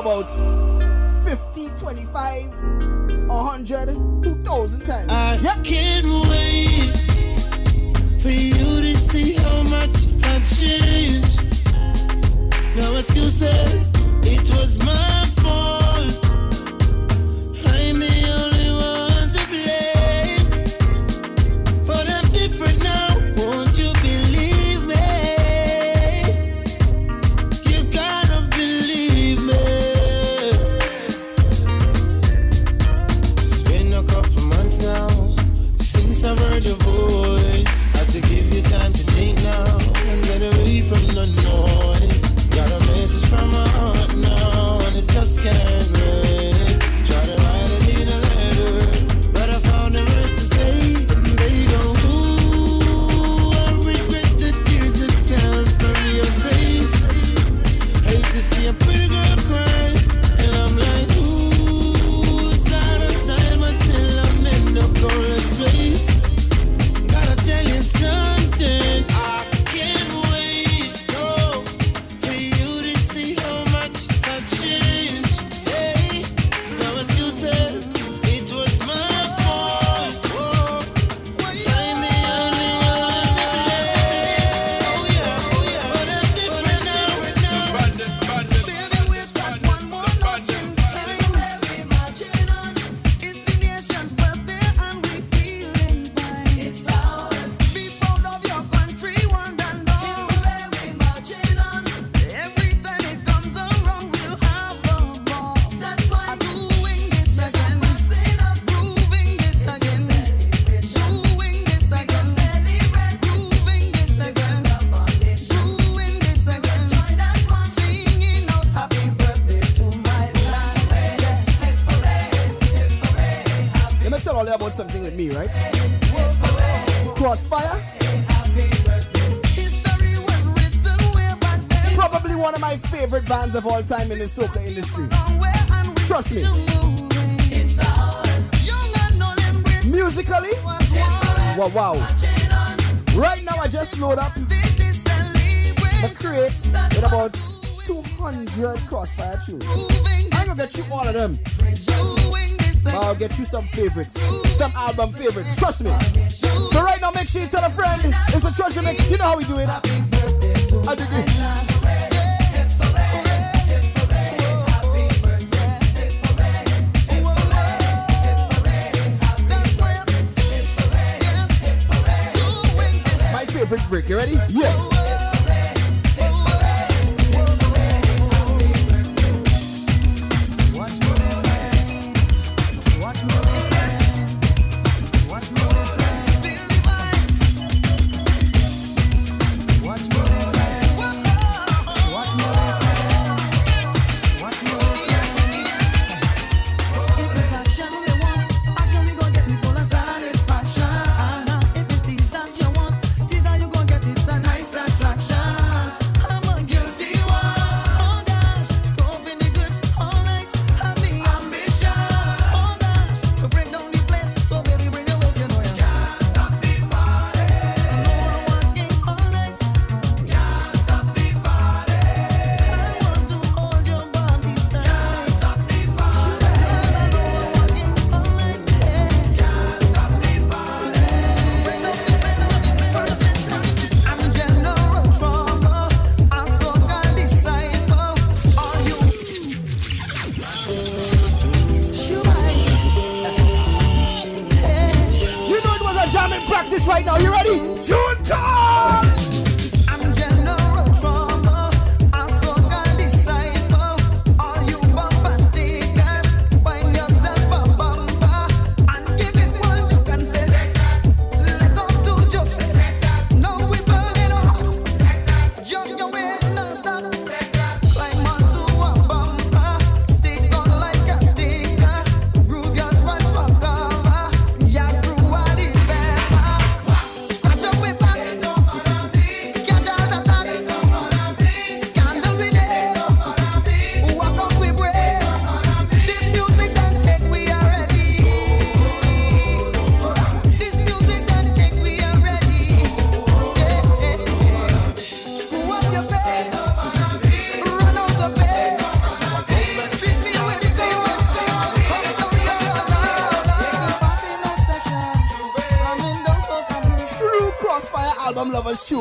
about 50, 25, 100, 2,000 times. I can't wait for you to see how much I changed. No excuses, it was my some favorites, some album favorites. Trust me. So right now, make sure you tell a friend. It's the treasure mix. You know how we do it.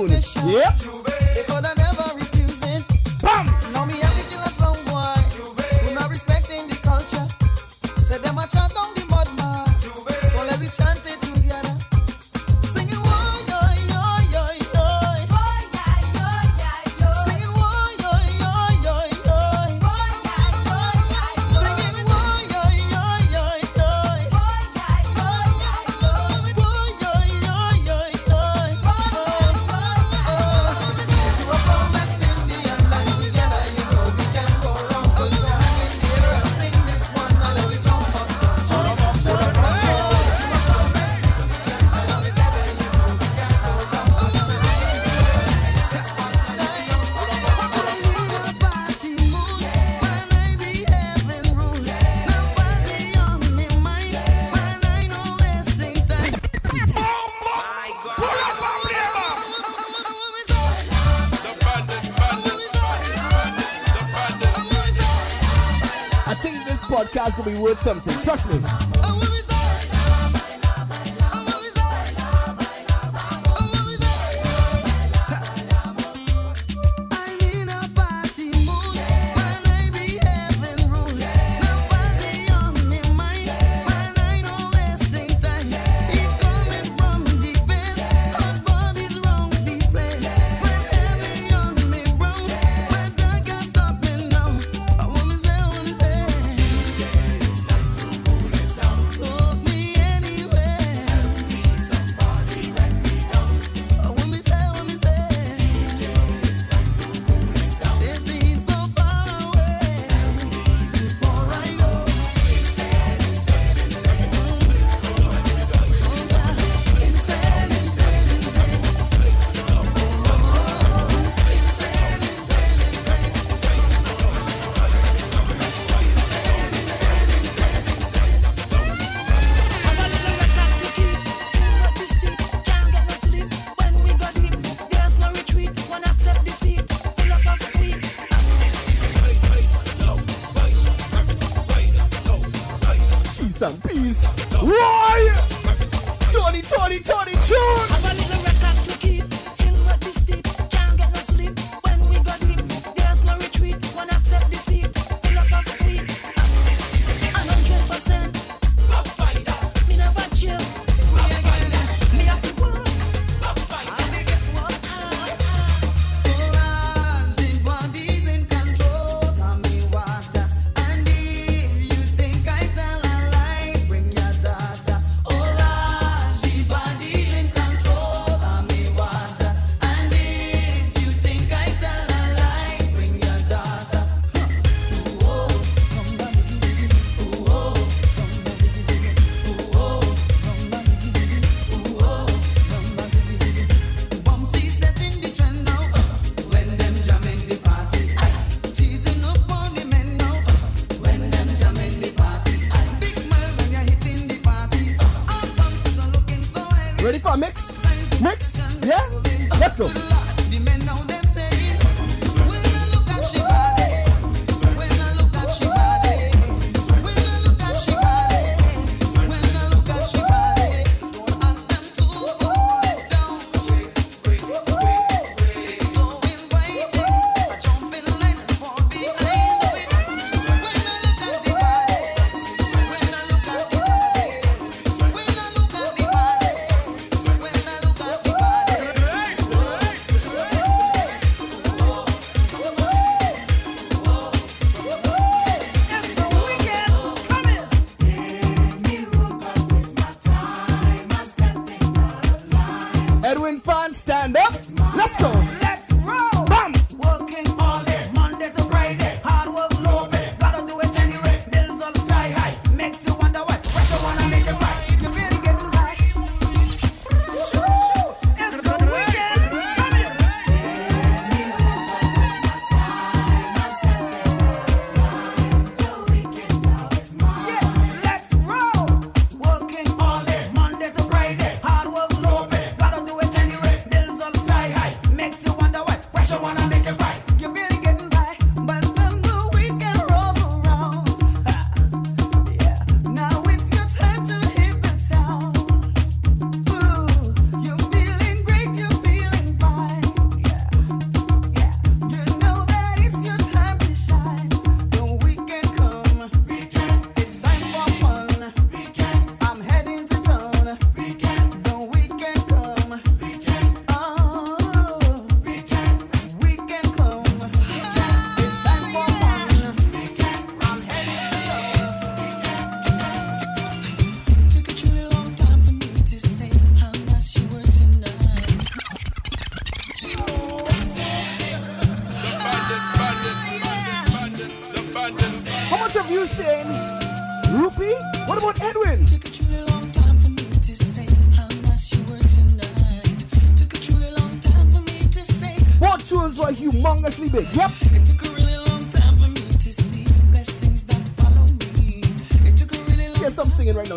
Tune. Something. Trust me.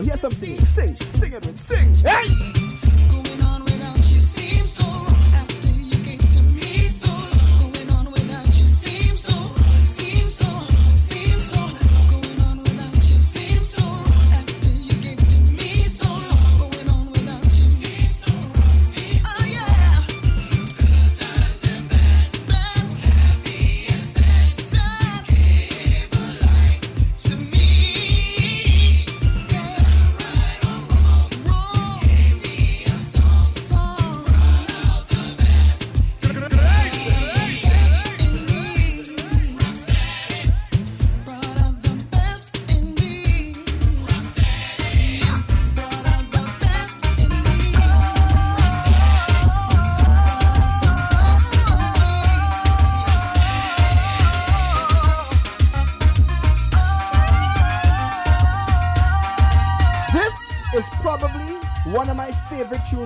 Here's some. Sing, sing, Edwin, sing. Hey!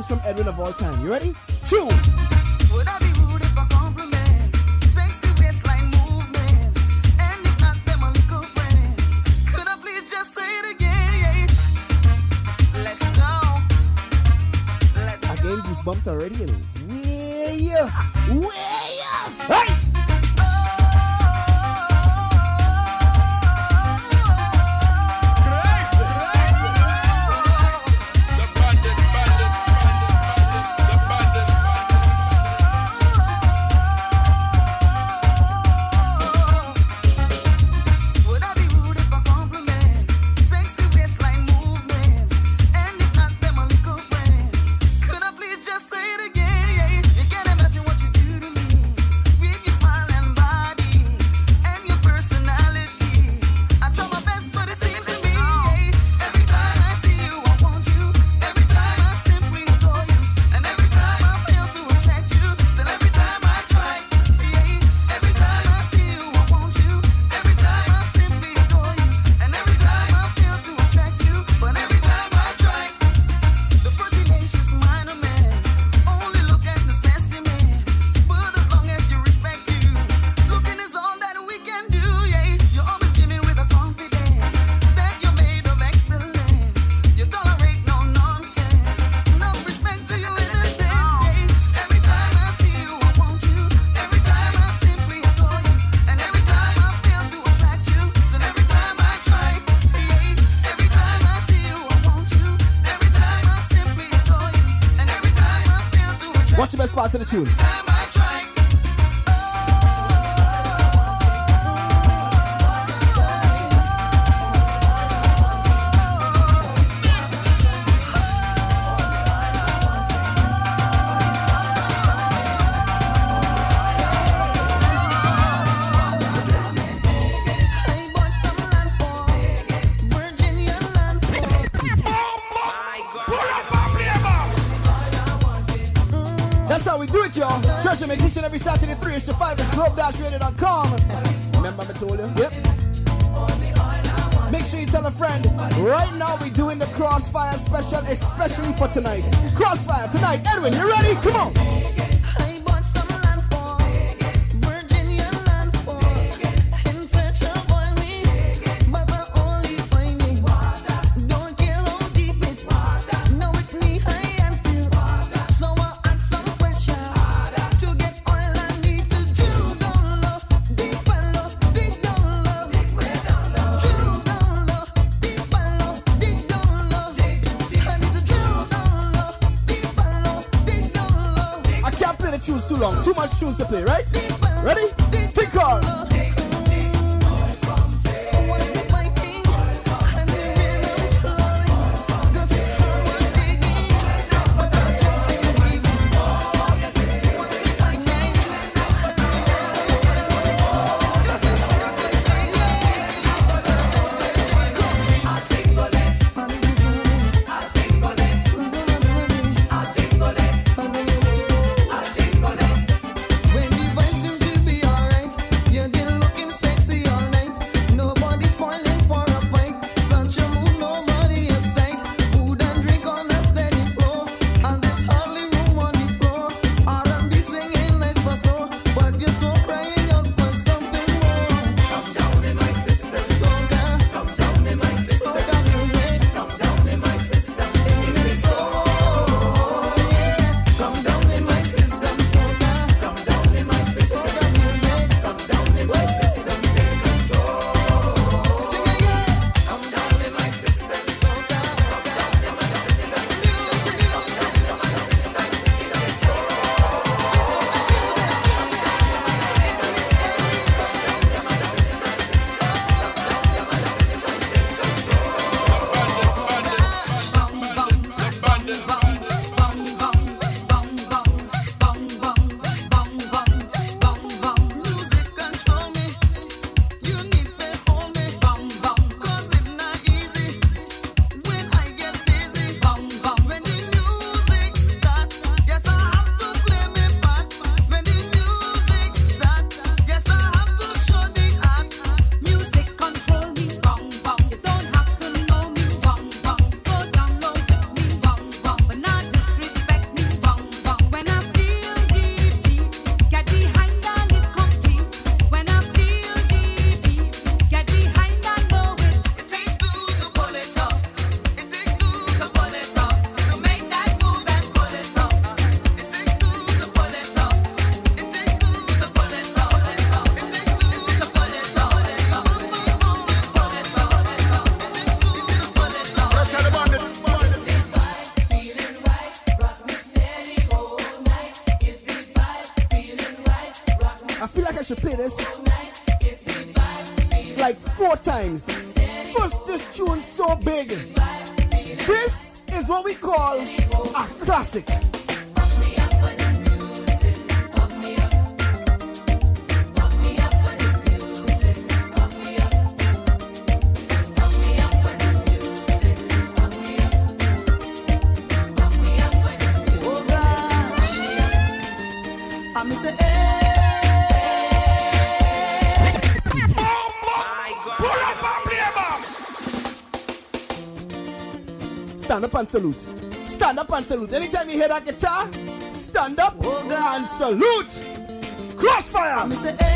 From Edwin of all time. You ready? To the tune. To 5 is globe-radio.com. Remember I told you? Yep. Make sure you tell a friend. Right now we're doing the Krosfyah special, especially for tonight. Krosfyah tonight. Edwin, you ready? Come on. To play, right? And salute. Stand up and salute. Anytime you hear that guitar, stand up oh and salute. Krosfyah.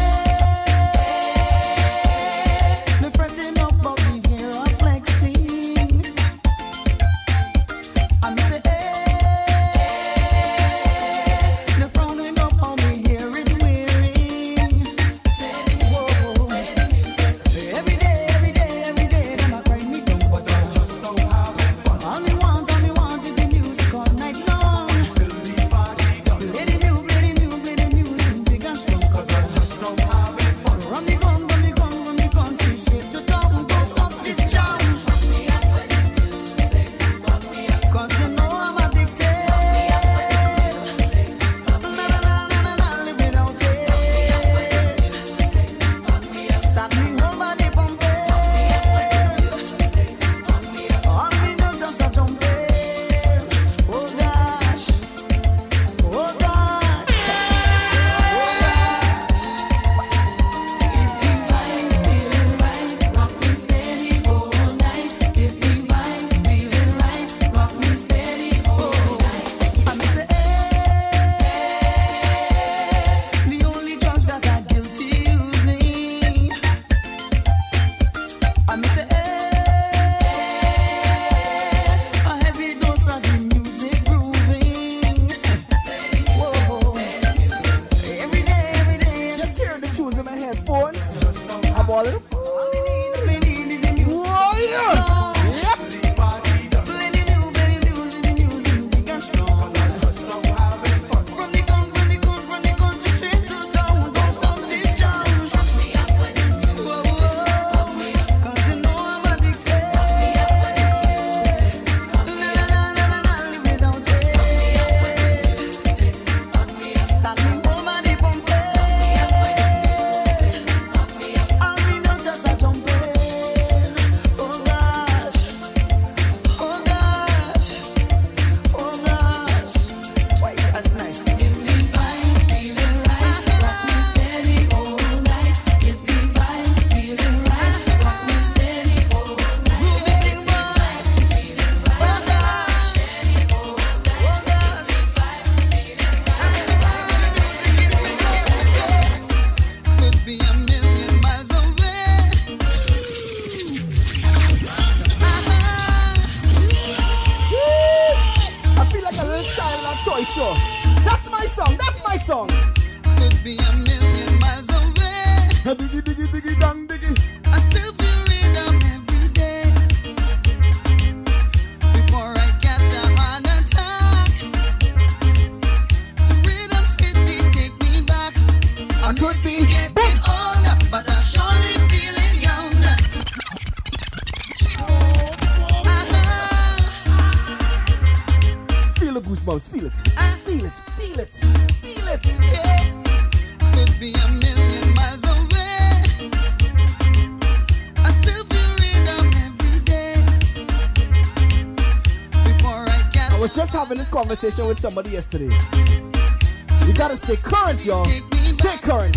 With somebody yesterday. we gotta stay current, y'all. Stay current.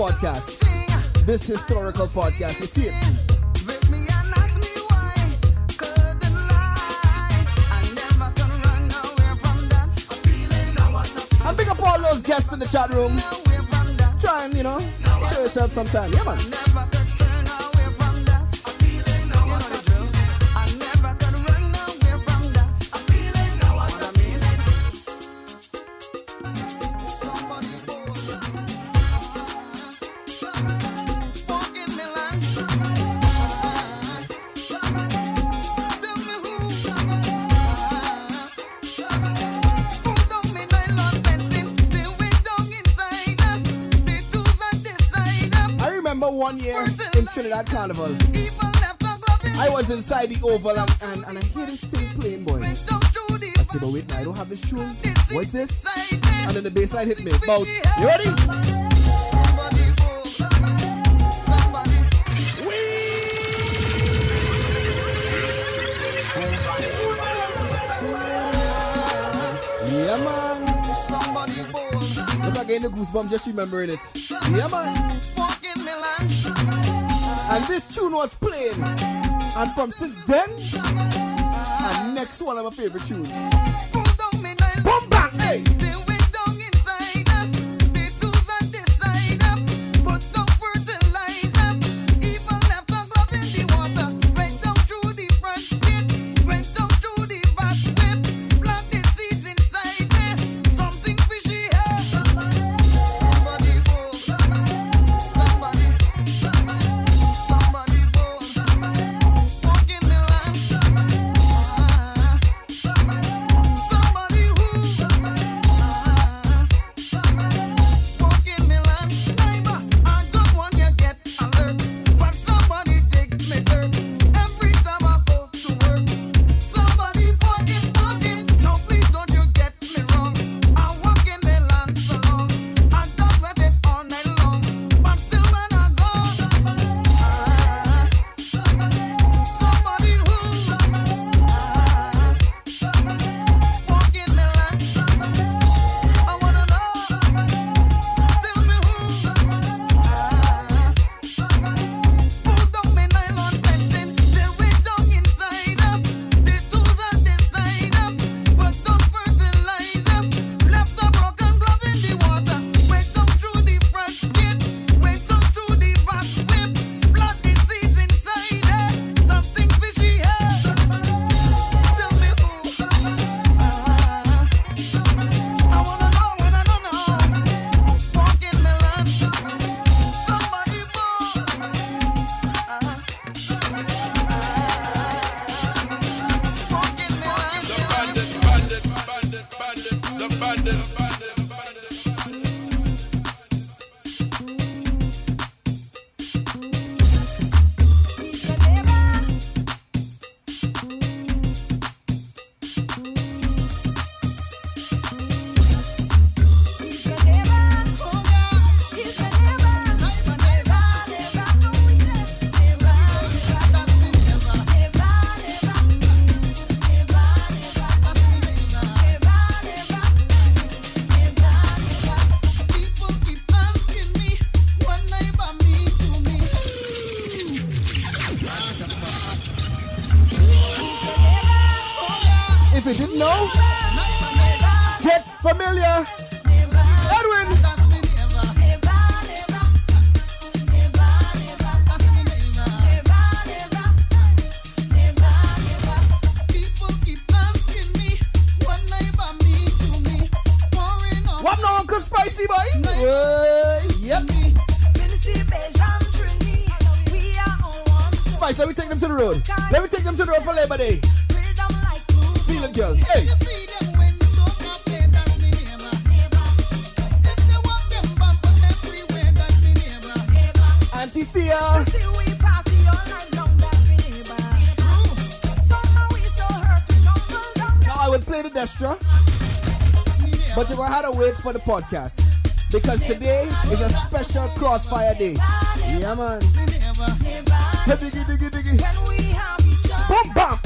podcast, this historical podcast. You see it? And big up all those guests in the chat room. Try and, you know, show yourself sometime. Yeah, man. at Carnival. I was inside the Oval and, and, and I hear this thing playing, boy. I said, but wait, I don't have this tune. What's this? And then the bass line hit me. Bounce. You ready? Yeah, man. Look I again, the goosebumps, just remembering it. Yeah, man. And this tune was playing. And from since then, and next one of my favorite tunes. Boom bang, hey! for the podcast. Because today is a special Krosfyah day. Yeah, man. Diggy, diggy, diggy. Boom, bam.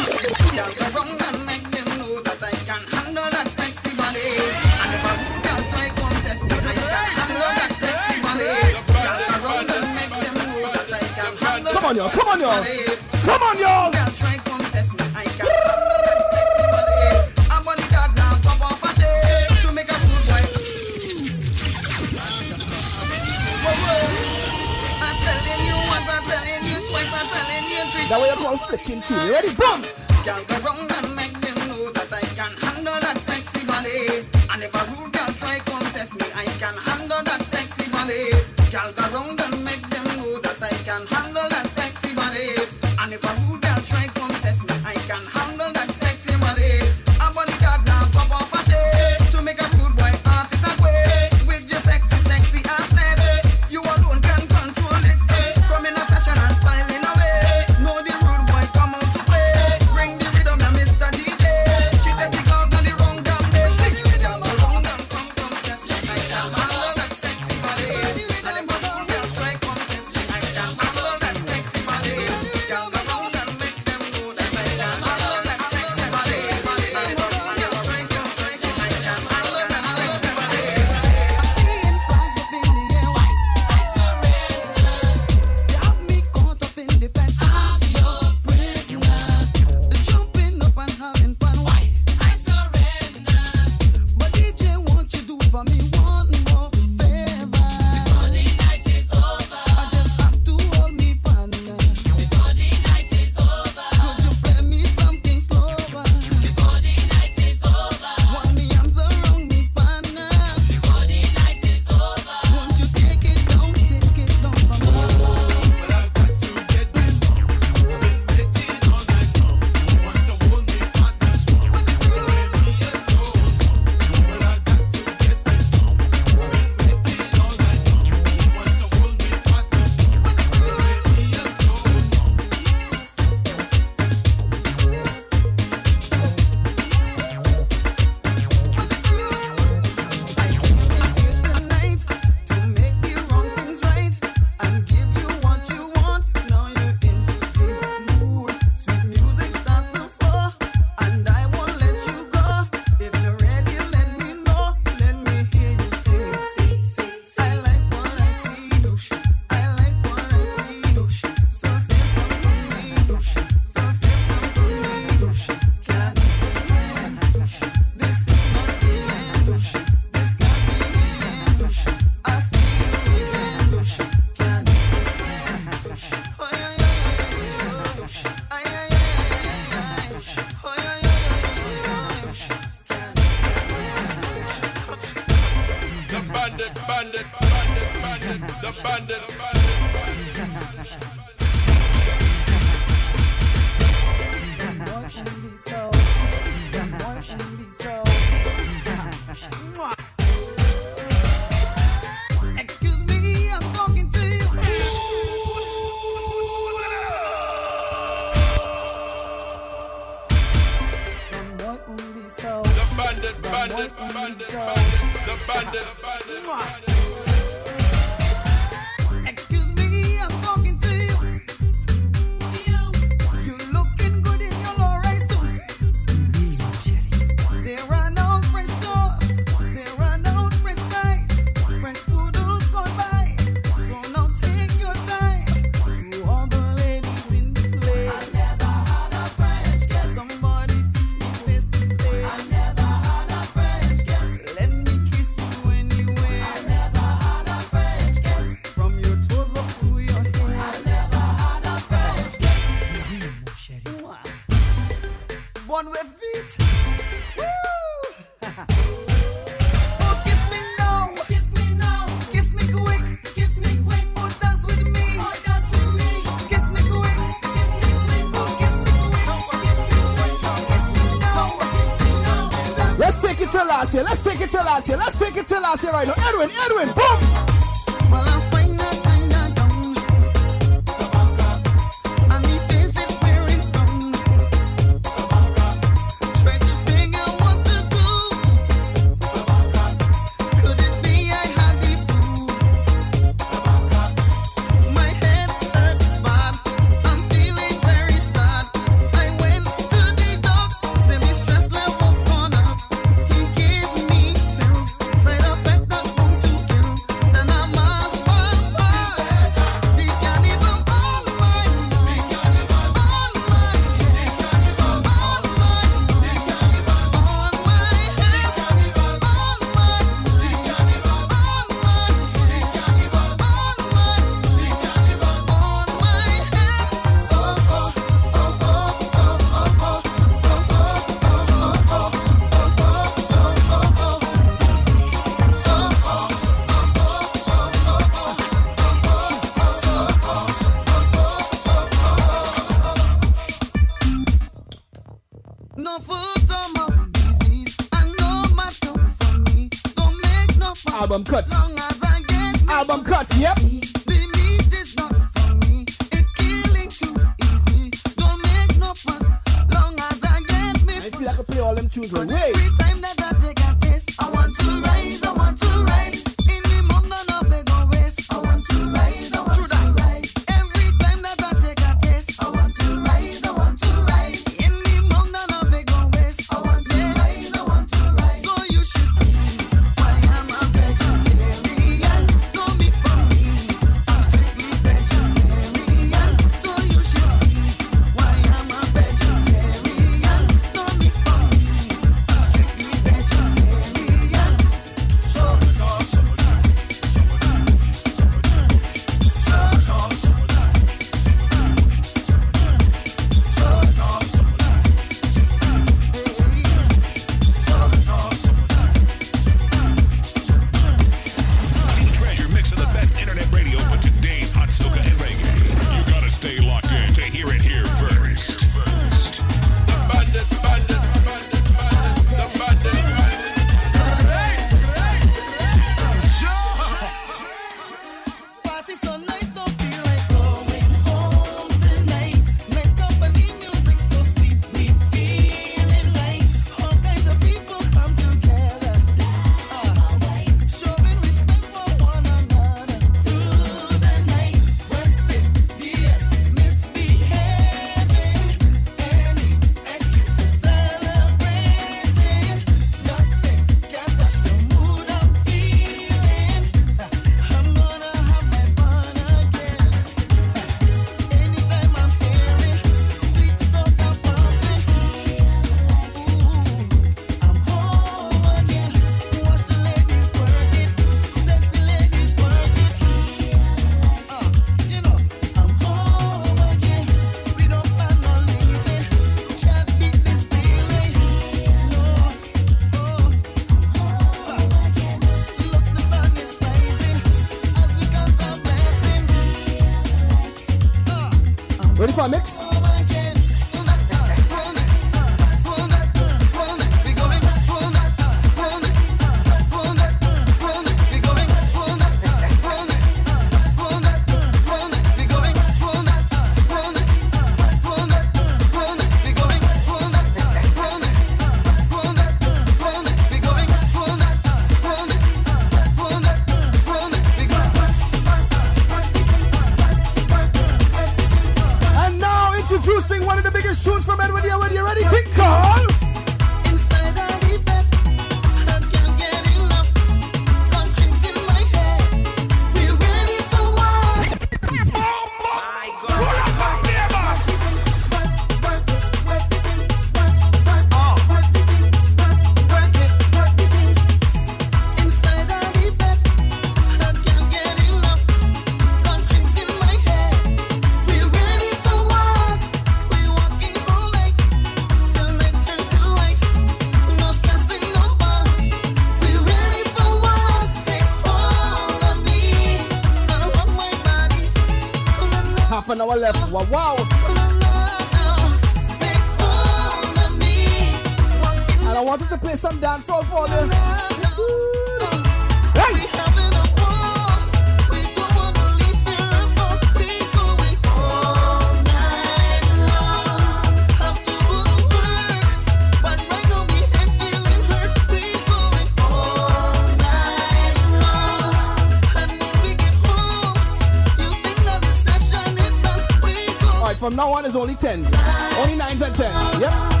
only tens. Only nines and tens. Yep.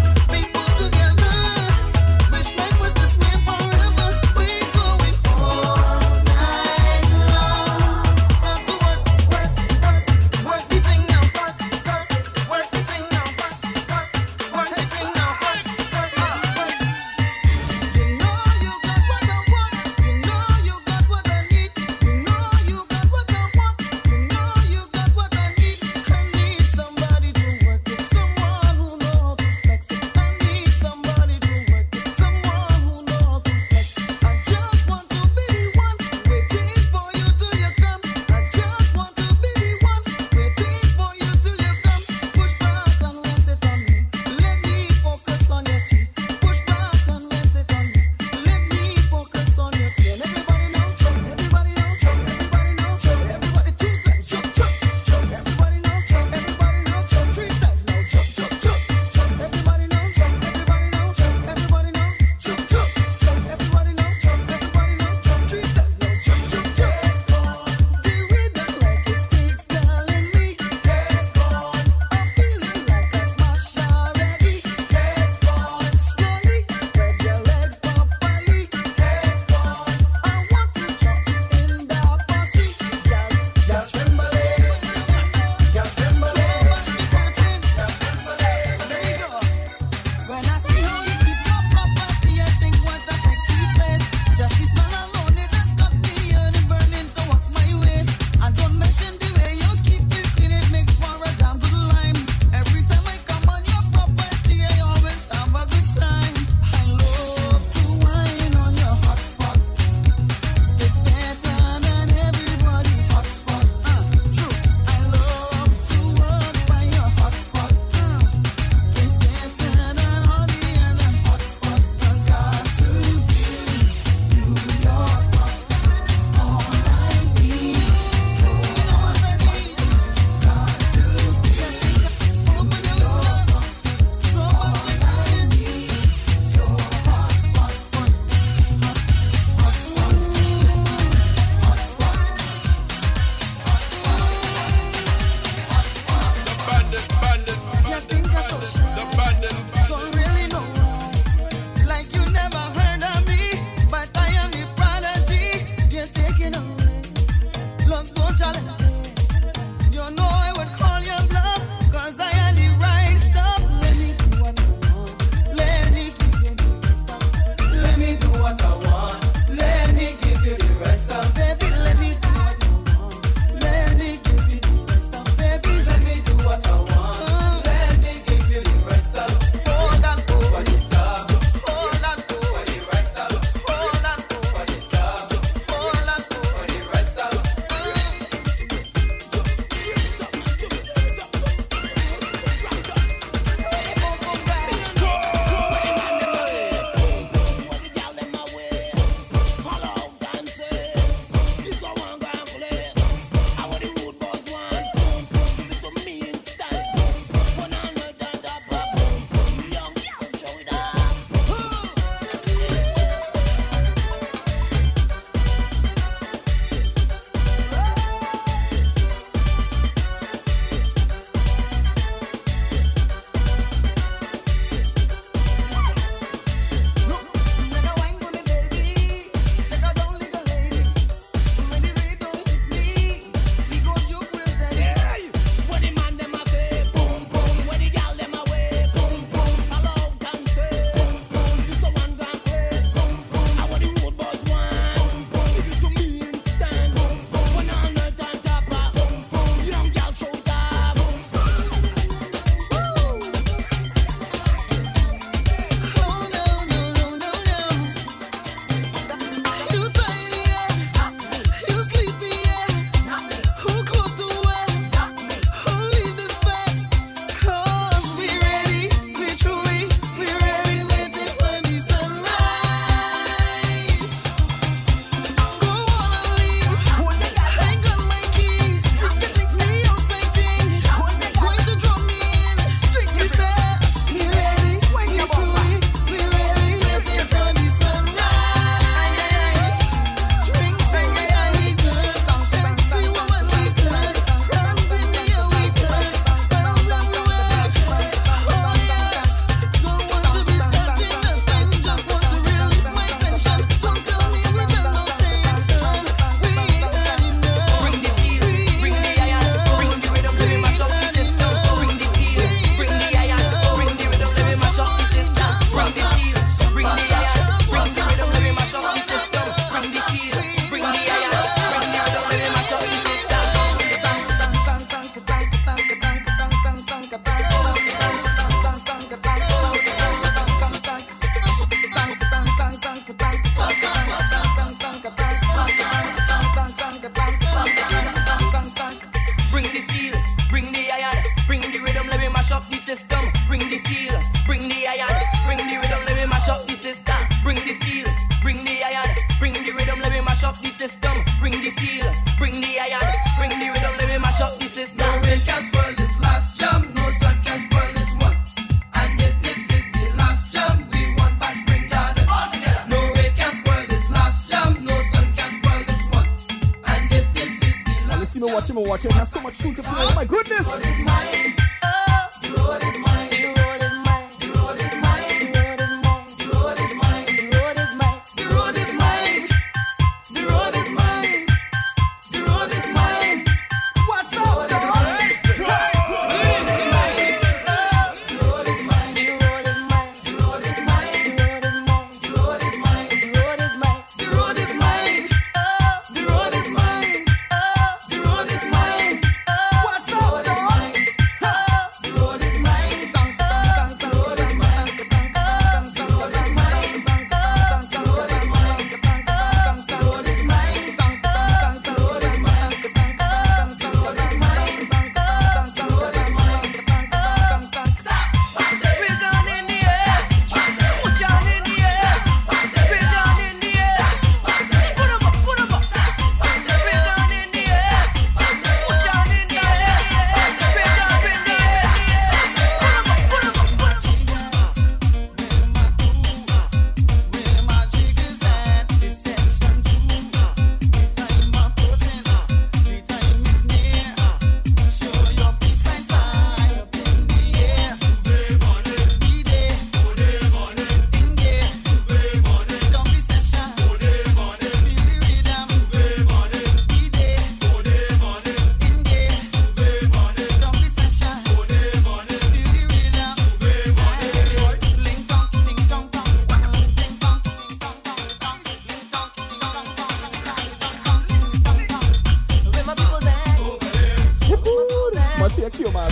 você aqui, Omar.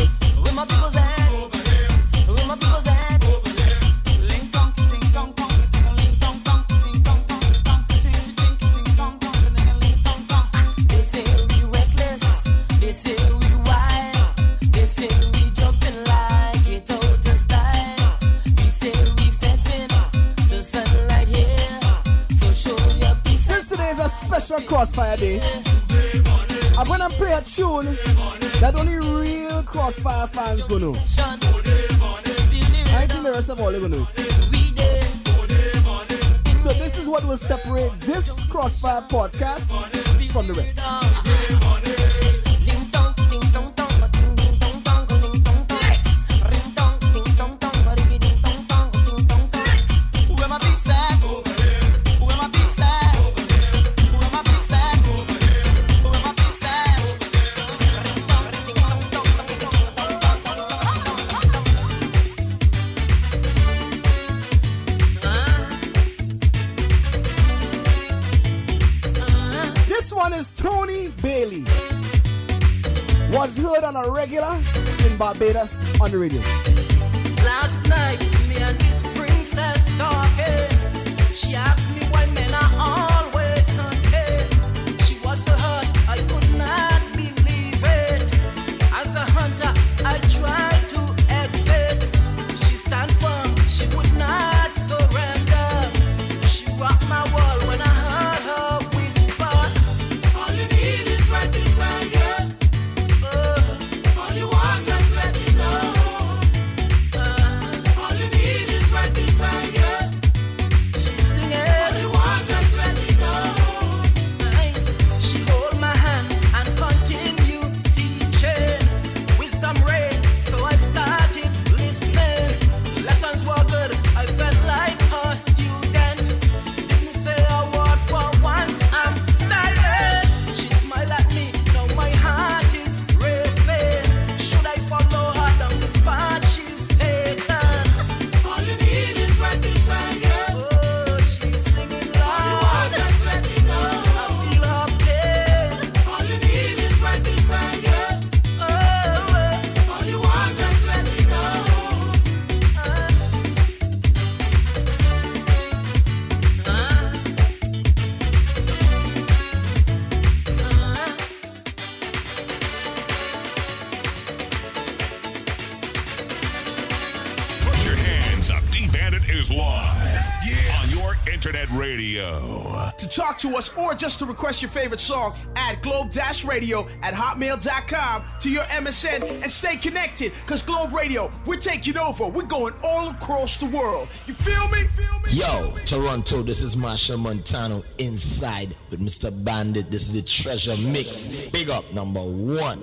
Internet Radio. To talk to us or just to request your favorite song, add globe radio at hotmail.com to your MSN and stay connected because Globe Radio, we're taking over. We're going all across the world. You feel me? Feel me? Yo, Toronto, this is Marshall Montano inside with Mr. Bandit. This is the treasure mix. Big up number one.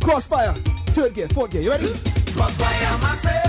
Krosfyah, third gear, fourth gear. You ready? Krosfyah, myself.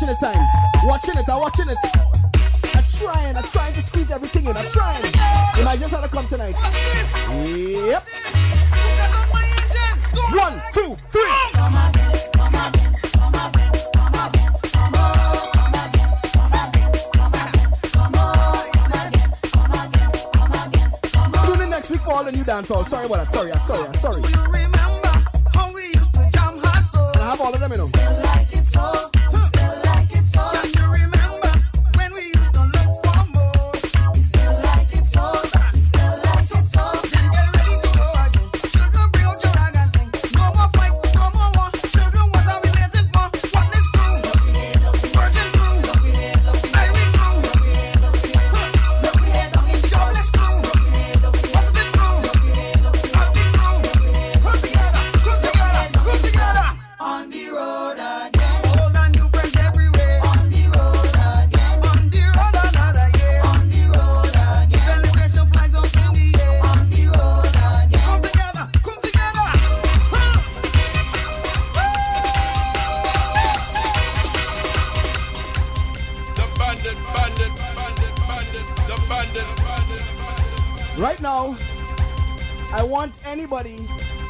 watching the time.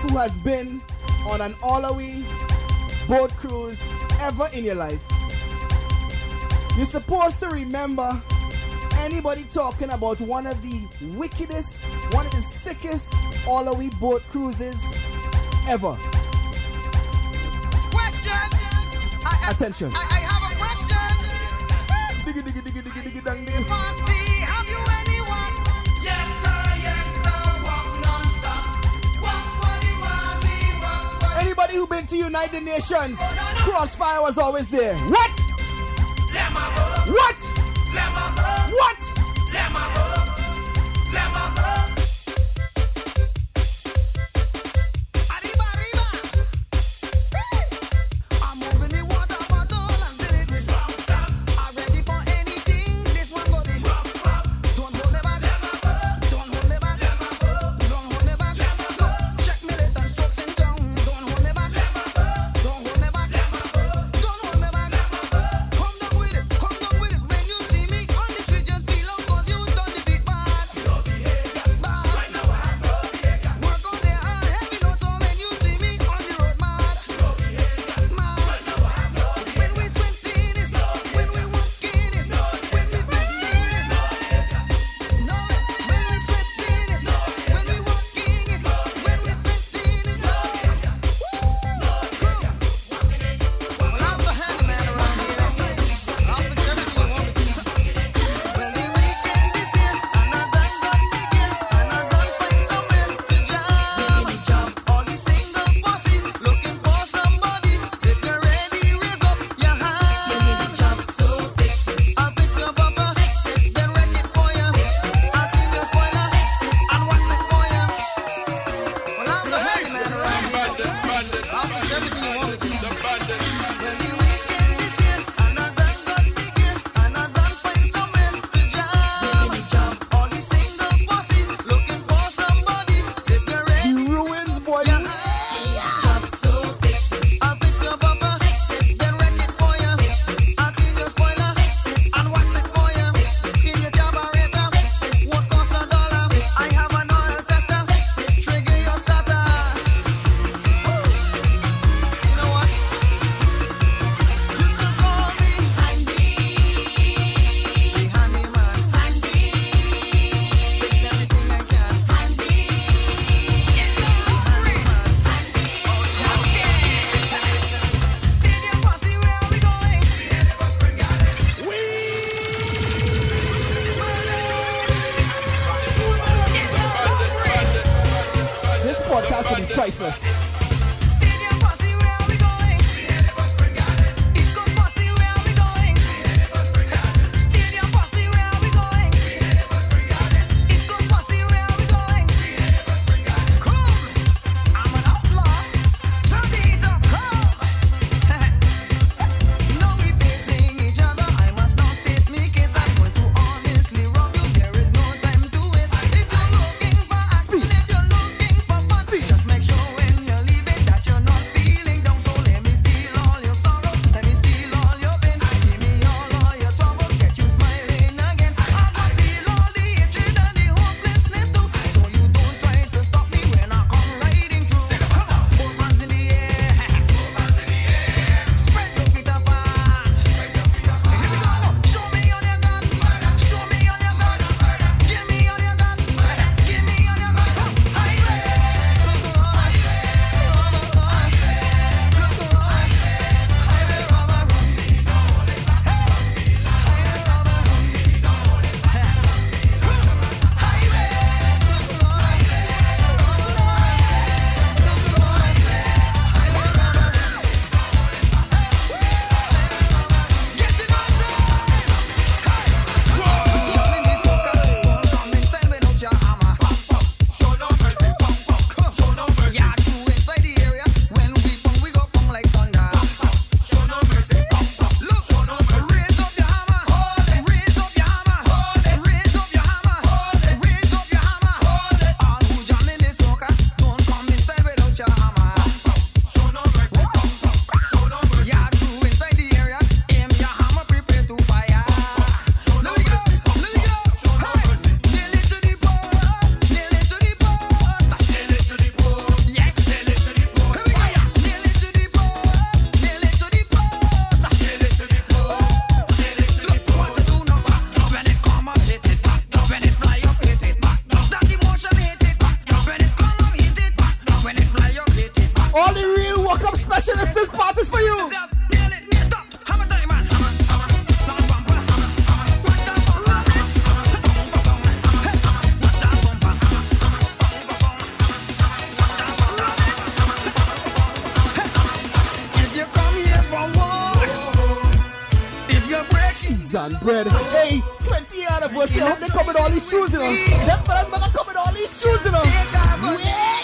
who has been on an Olawi boat cruise ever in your life. You're supposed to remember anybody talking about one of the wickedest, one of the sickest Olawi boat cruises ever. Question! I, Attention. I, I have a question! digga, digga, digga, digga, digga, dang, digga. been to United Nations, Krosfyah was always there. What? What? eggs and bread. Hey, 20 anniversary, I hope they come with all these shoes, you know. Them fellas better come with all these shoes, you know. Yeah.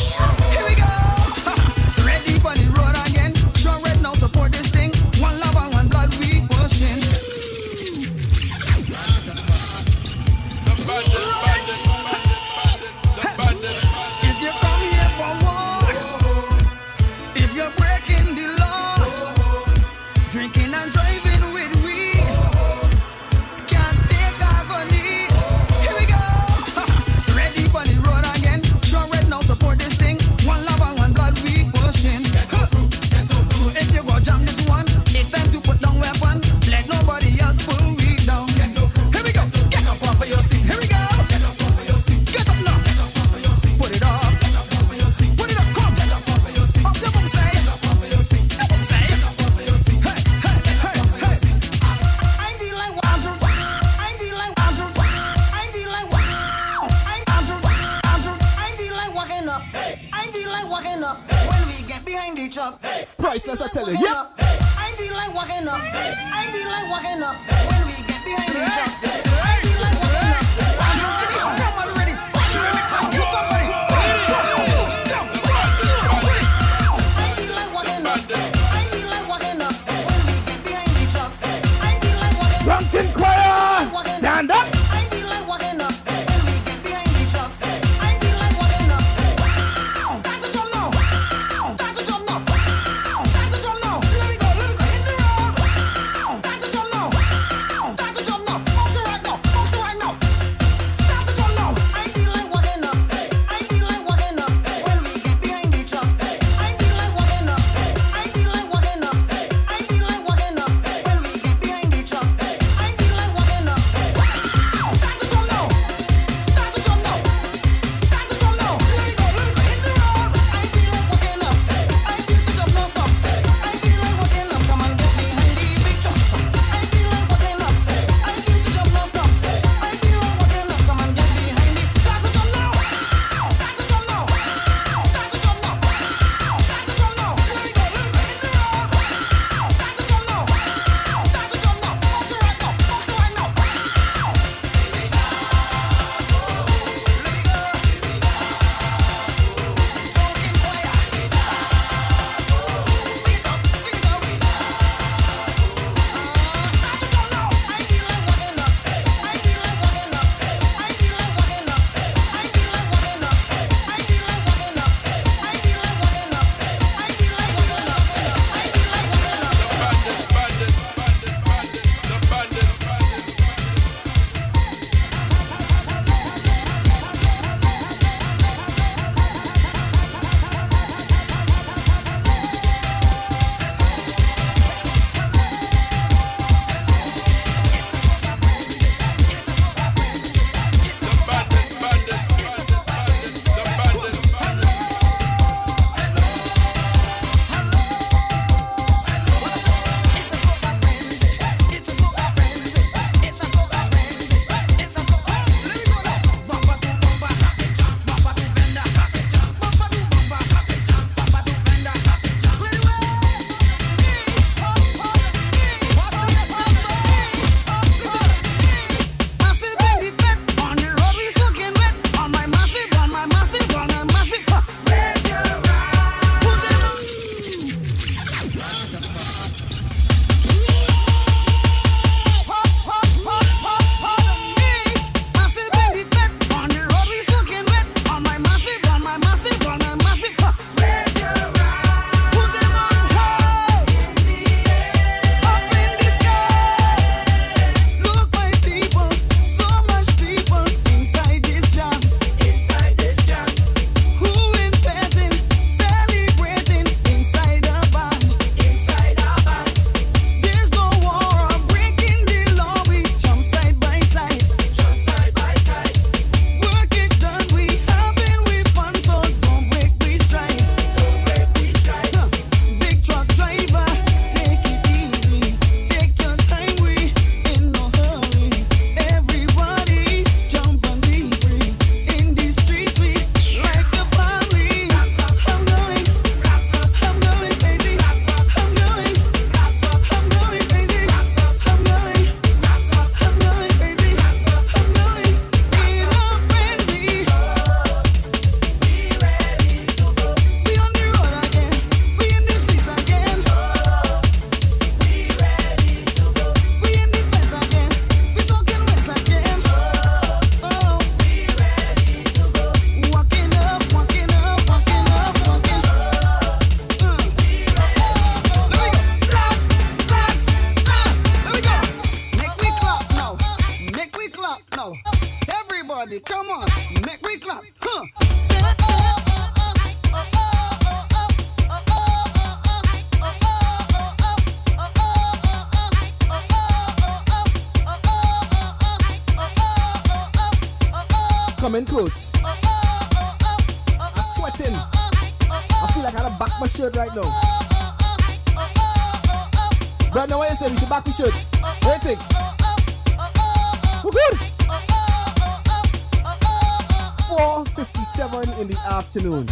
afternoon.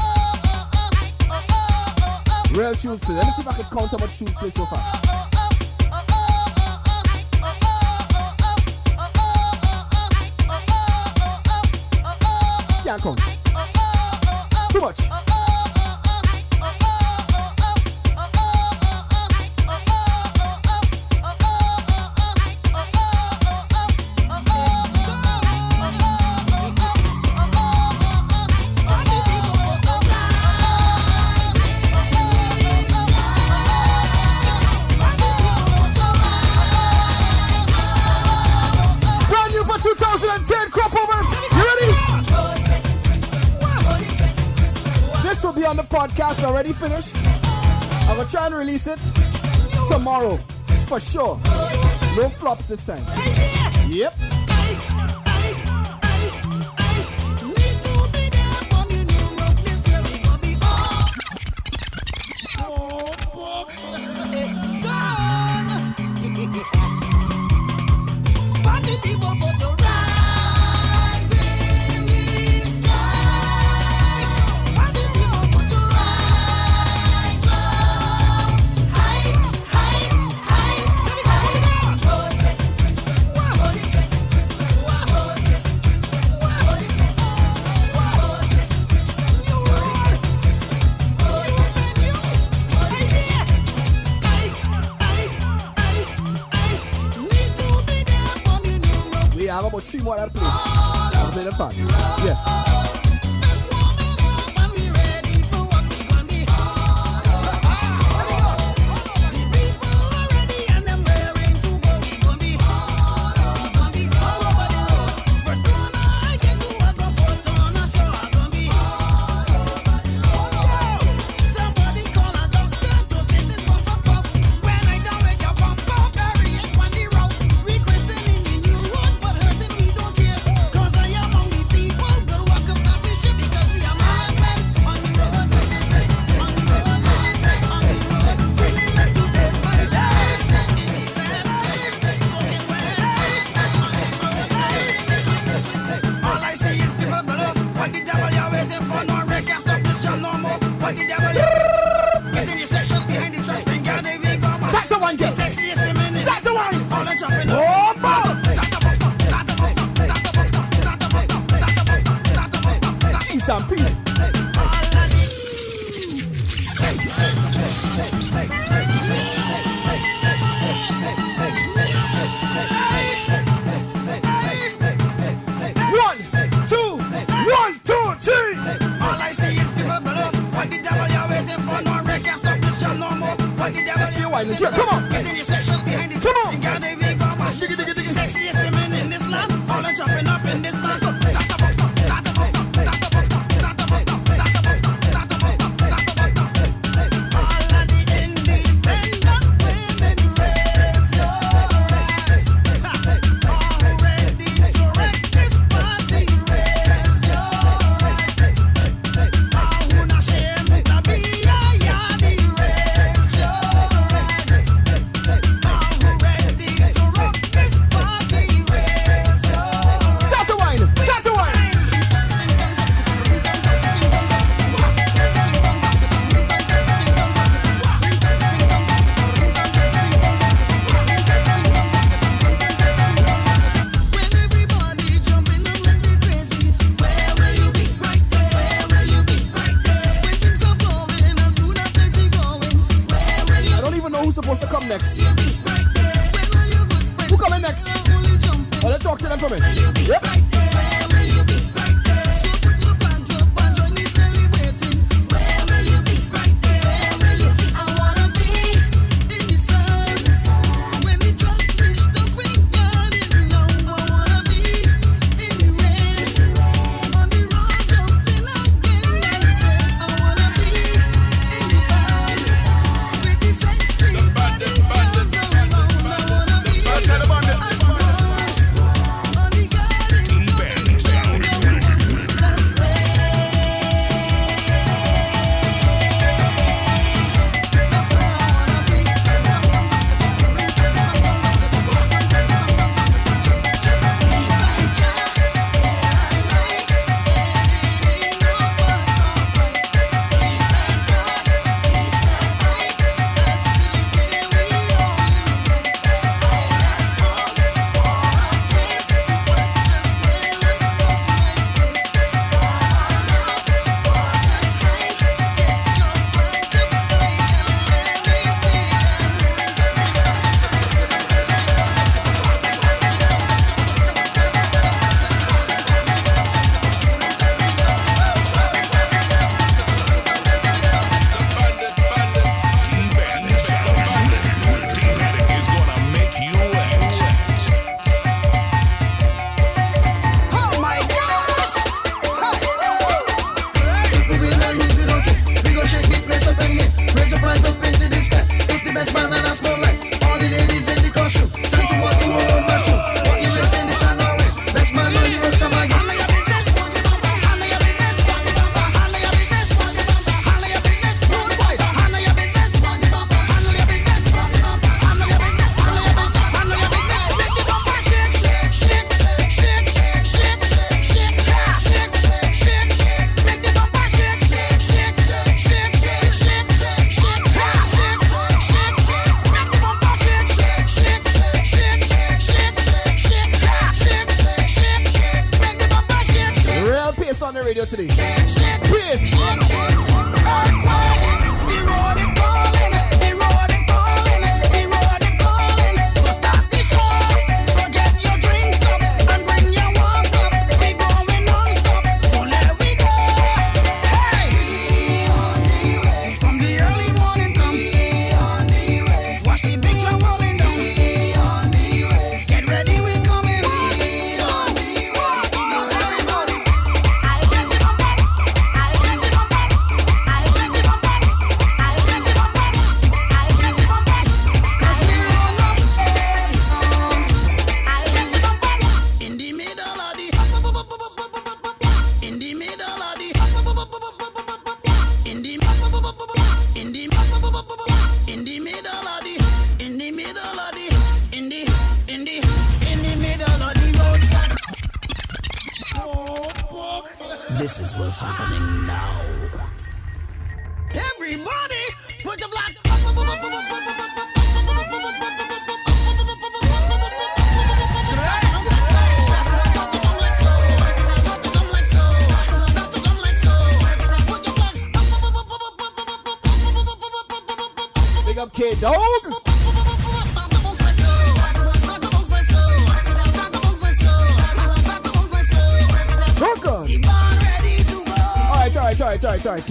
Real shoes, please. Let me see if I can count how much shoes, play so far. Can't count. Too much. finished. I'm gonna try and release it tomorrow for sure. No flops this time. Yep. fácil.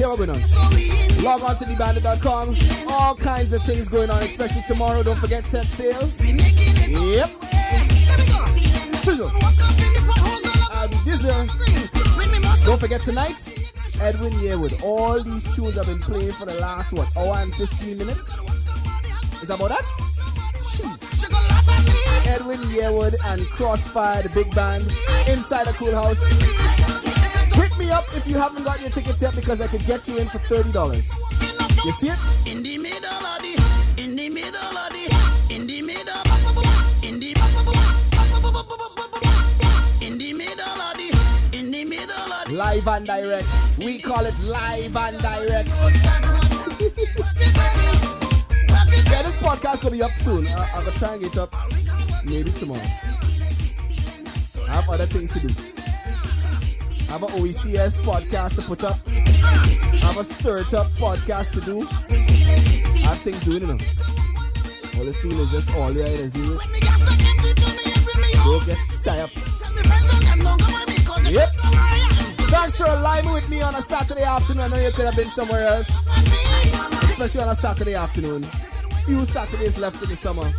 Alright. Here going on. Log on to thebandit.com. All kinds of things going on, especially tomorrow. Don't forget set sail. Yep. Sizzle. Dizzer. Don't forget tonight, Edwin Yearwood. All these tunes I've been playing for the last what hour and 15 minutes. Is that about that? Jeez. Edwin Yearwood and Krosfyah, the big band, inside a cool house. Up if you haven't got your tickets yet because I could get you in for $30. You see it? In the middle of the, in the middle of the, in the middle, in the, in the middle of the, in the middle of the. Live and direct. We call it live and direct. yeah, this podcast gonna be up soon. I, I'm gonna try and get up maybe tomorrow. I have other things to do. Have an OECS podcast to put up. Have a stirred up podcast to do. I have things doing, you know. All the feel is just all do it. Don't get tied up. Yep. Thanks for aligning with me on a Saturday afternoon. I know you could have been somewhere else, especially on a Saturday afternoon. Few Saturdays left in the summer,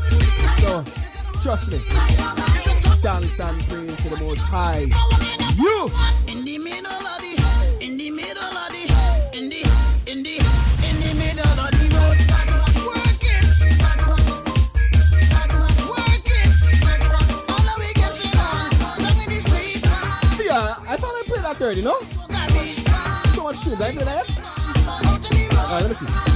so trust me. Thanks and praise to the Most High. You. In the middle of the, in the middle of the, in the, in the, in the middle of the road. Work it, work it. All of we getting on, down in the street. Yeah, I thought I played that already, no? So much tunes. I played that? Alright, let me see.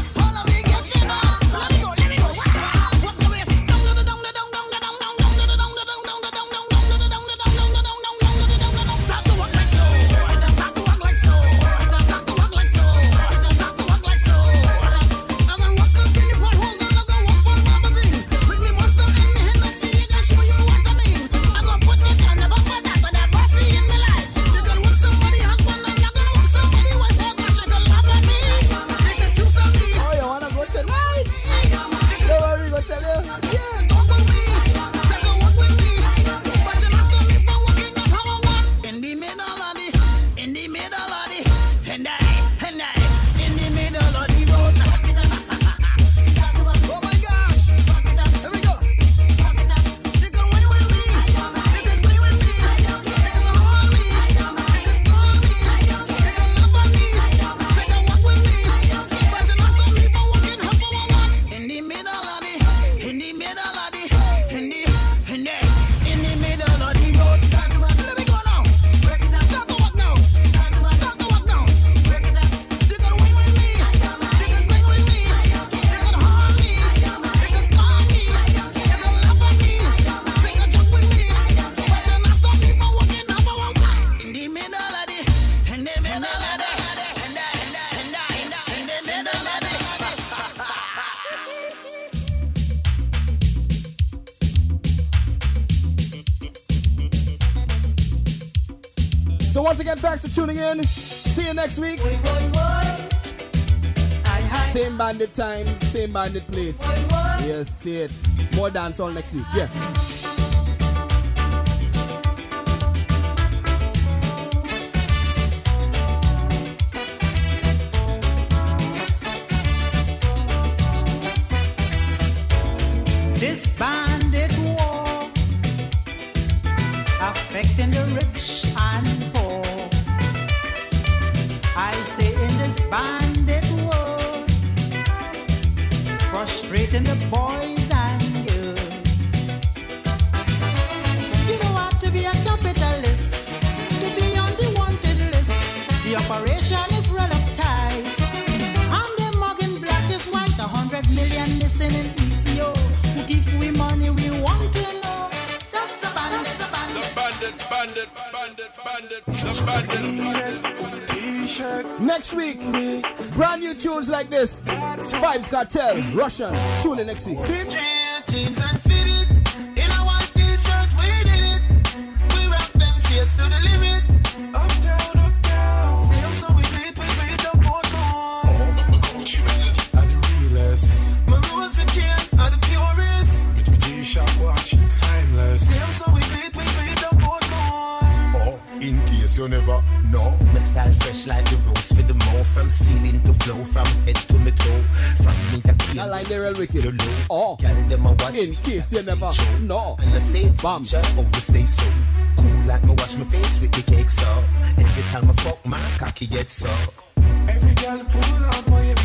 In. See you next week. Same bandit time, same bandit place. Yes, see it. More dance all next week. Yeah. Cartel, Russian. Tune in next week. See? wicked. I like the real wicked. You know, oh, carry them and watch. In case you never know. And I say, bam, always stay so cool. Like me wash my face with the cake up. Every time I fuck, my cocky gets up. Every girl pull up on your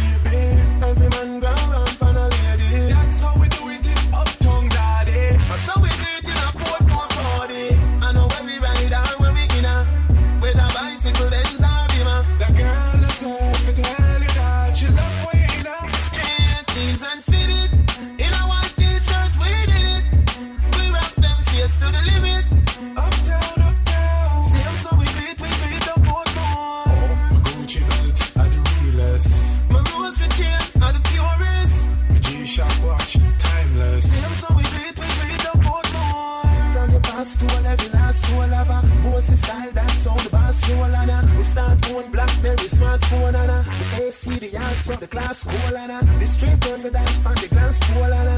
So the class school and uh, the street girls dance from the glass pool and uh,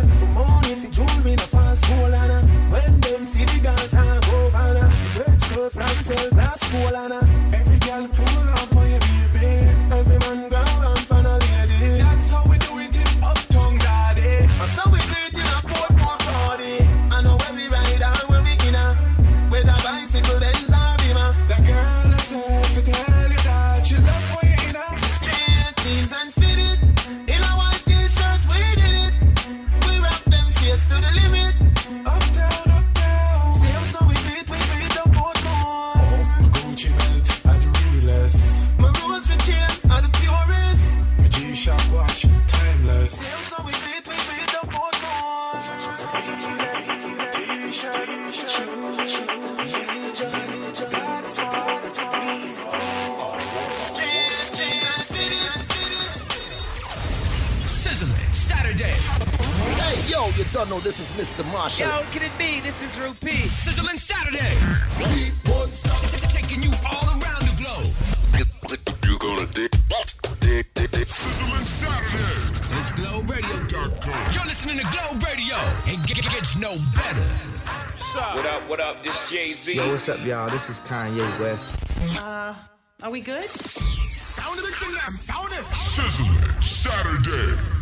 What's up, y'all? This is Kanye West. Uh, are we good? Sound of the Sound. Sizzling Saturday.